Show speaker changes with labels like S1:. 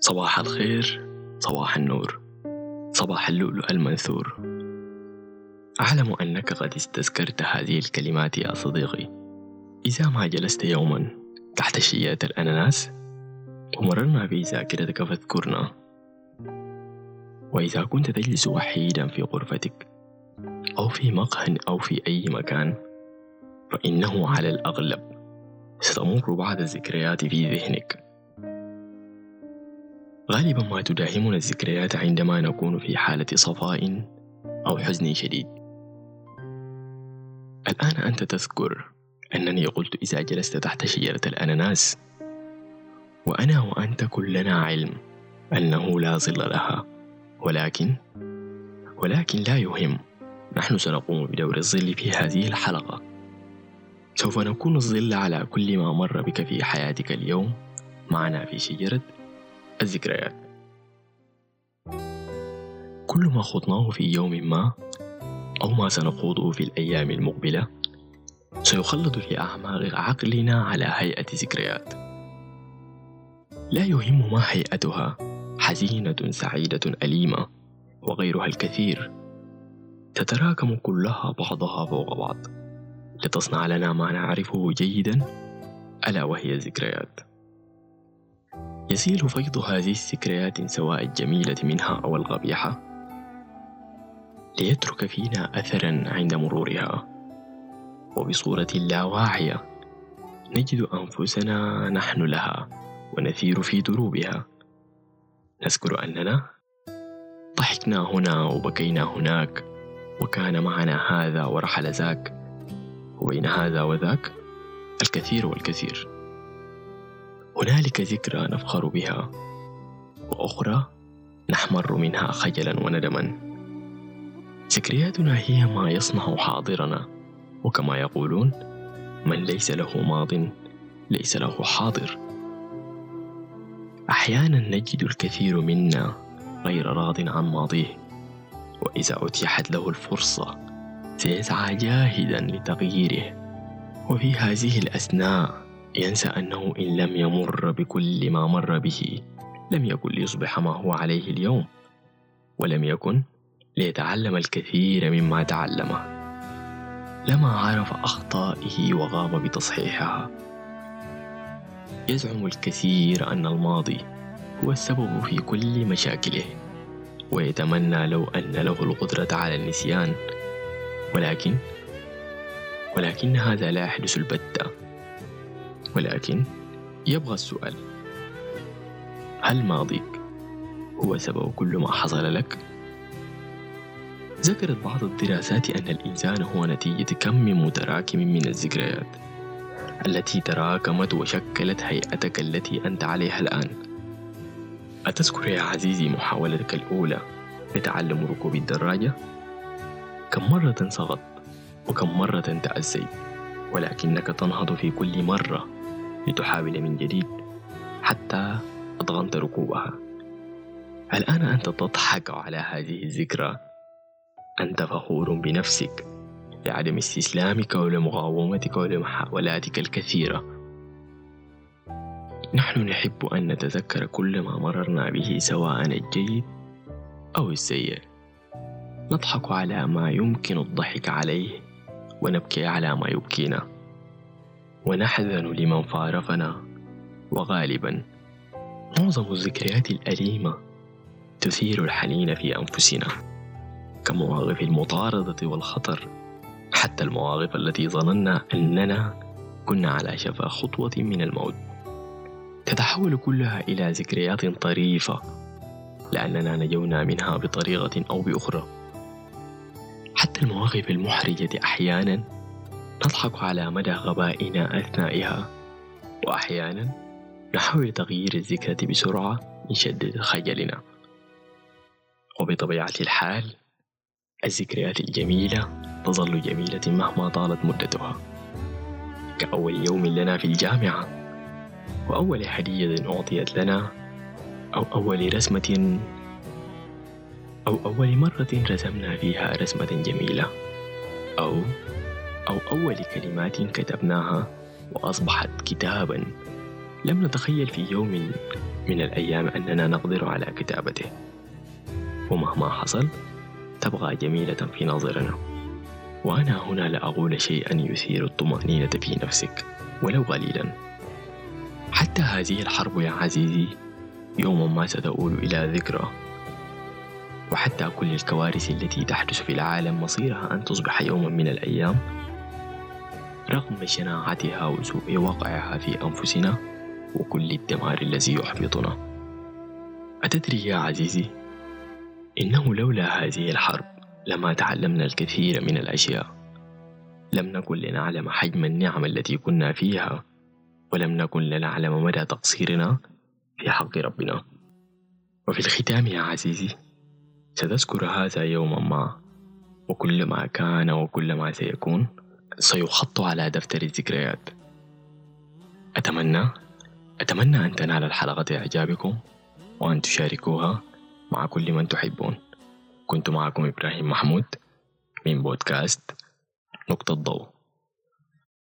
S1: صباح الخير صباح النور صباح اللؤلؤ المنثور. أعلم أنك قد استذكرت هذه الكلمات يا صديقي. إذا ما جلست يوما تحت شجرة الأناناس ومررنا بذاكرتك فاذكرنا. وإذا كنت تجلس وحيدا في غرفتك أو في مقهى أو في أي مكان فإنه على الأغلب ستمر بعض الذكريات في ذهنك. غالبا ما تداهمنا الذكريات عندما نكون في حالة صفاء أو حزن شديد. الآن أنت تذكر أنني قلت إذا جلست تحت شجرة الأناناس وأنا وأنت كلنا علم أنه لا ظل لها ولكن ولكن لا يهم. نحن سنقوم بدور الظل في هذه الحلقة. سوف نكون الظل على كل ما مر بك في حياتك اليوم معنا في شجرة الذكريات. كل ما خضناه في يوم ما أو ما سنخوضه في الأيام المقبلة سيخلد في أعماق عقلنا على هيئة ذكريات. لا يهم ما هيئتها حزينة سعيدة أليمة وغيرها الكثير. تتراكم كلها بعضها فوق بعض. لتصنع لنا ما نعرفه جيدا ألا وهي الذكريات. يسيل فيض هذه الذكريات سواء الجميلة منها أو القبيحة ليترك فينا أثرا عند مرورها وبصورة لا واعية. نجد أنفسنا نحن لها ونثير في دروبها. نذكر أننا ضحكنا هنا وبكينا هناك وكان معنا هذا ورحل ذاك. وبين هذا وذاك الكثير والكثير. هنالك ذكرى نفخر بها. وأخرى نحمر منها خجلا وندما. ذكرياتنا هي ما يصنع حاضرنا. وكما يقولون من ليس له ماض ليس له حاضر. أحيانا نجد الكثير منا غير راض عن ماضيه. وإذا أتيحت له الفرصة سيسعى جاهدا لتغييره. وفي هذه الأثناء ينسى أنه إن لم يمر بكل ما مر به لم يكن ليصبح ما هو عليه اليوم ولم يكن ليتعلم الكثير مما تعلمه. لما عرف أخطائه وغاب بتصحيحها. يزعم الكثير أن الماضي هو السبب في كل مشاكله ويتمنى لو أن له القدرة على النسيان ولكن ولكن هذا لا يحدث البتة. ولكن يبغى السؤال هل ماضيك هو سبب كل ما حصل لك؟ ذكرت بعض الدراسات أن الإنسان هو نتيجة كم متراكم من الذكريات التي تراكمت وشكلت هيئتك التي أنت عليها الآن أتذكر يا عزيزي محاولتك الأولى لتعلم ركوب الدراجة؟ كم مرة سقطت وكم مرة تأسيت ولكنك تنهض في كل مرة لتحاول من جديد حتى أضغمت ركوبها. الآن أنت تضحك على هذه الذكرى؟ أنت فخور بنفسك لعدم استسلامك ولمقاومتك ولمحاولاتك الكثيرة. نحن نحب أن نتذكر كل ما مررنا به سواء الجيد أو السيء. نضحك على ما يمكن الضحك عليه ونبكي على ما يبكينا. ونحزن لمن فارقنا. وغالبا معظم الذكريات الأليمة تثير الحنين في أنفسنا كمواقف المطاردة والخطر حتى المواقف التي ظننا أننا كنا على شفا خطوة من الموت. تتحول كلها إلى ذكريات طريفة لأننا نجونا منها بطريقة أو بأخرى. حتى المواقف المحرجة أحيانا نضحك على مدى غبائنا أثنائها وأحيانا نحاول تغيير الذكرى بسرعة من شدة خجلنا. وبطبيعة الحال الذكريات الجميلة تظل جميلة مهما طالت مدتها. كأول يوم لنا في الجامعة وأول هدية أعطيت لنا أو أول رسمة أو أول مرة رسمنا فيها رسمة جميلة أو أو أول كلمات كتبناها وأصبحت كتابا. لم نتخيل في يوم من الأيام أننا نقدر على كتابته. ومهما حصل تبقى جميلة في نظرنا. وأنا هنا لأقول شيئا يثير الطمأنينة في نفسك ولو قليلا. حتى هذه الحرب يا عزيزي يوما ما ستؤول إلى ذكرى. وحتى كل الكوارث التي تحدث في العالم مصيرها أن تصبح يوما من الأيام رغم شناعتها وسوء وقعها في أنفسنا وكل الدمار الذي يحبطنا. أتدري يا عزيزي؟ إنه لولا هذه الحرب لما تعلمنا الكثير من الأشياء. لم نكن لنعلم حجم النعم التي كنا فيها ولم نكن لنعلم مدى تقصيرنا في حق ربنا. وفي الختام يا عزيزي ستذكر هذا يوما ما وكل ما كان وكل ما سيكون. سيخط على دفتر الذكريات. أتمنى أتمنى أن تنال الحلقة إعجابكم وأن تشاركوها مع كل من تحبون. كنت معكم إبراهيم محمود من بودكاست نقطة ضوء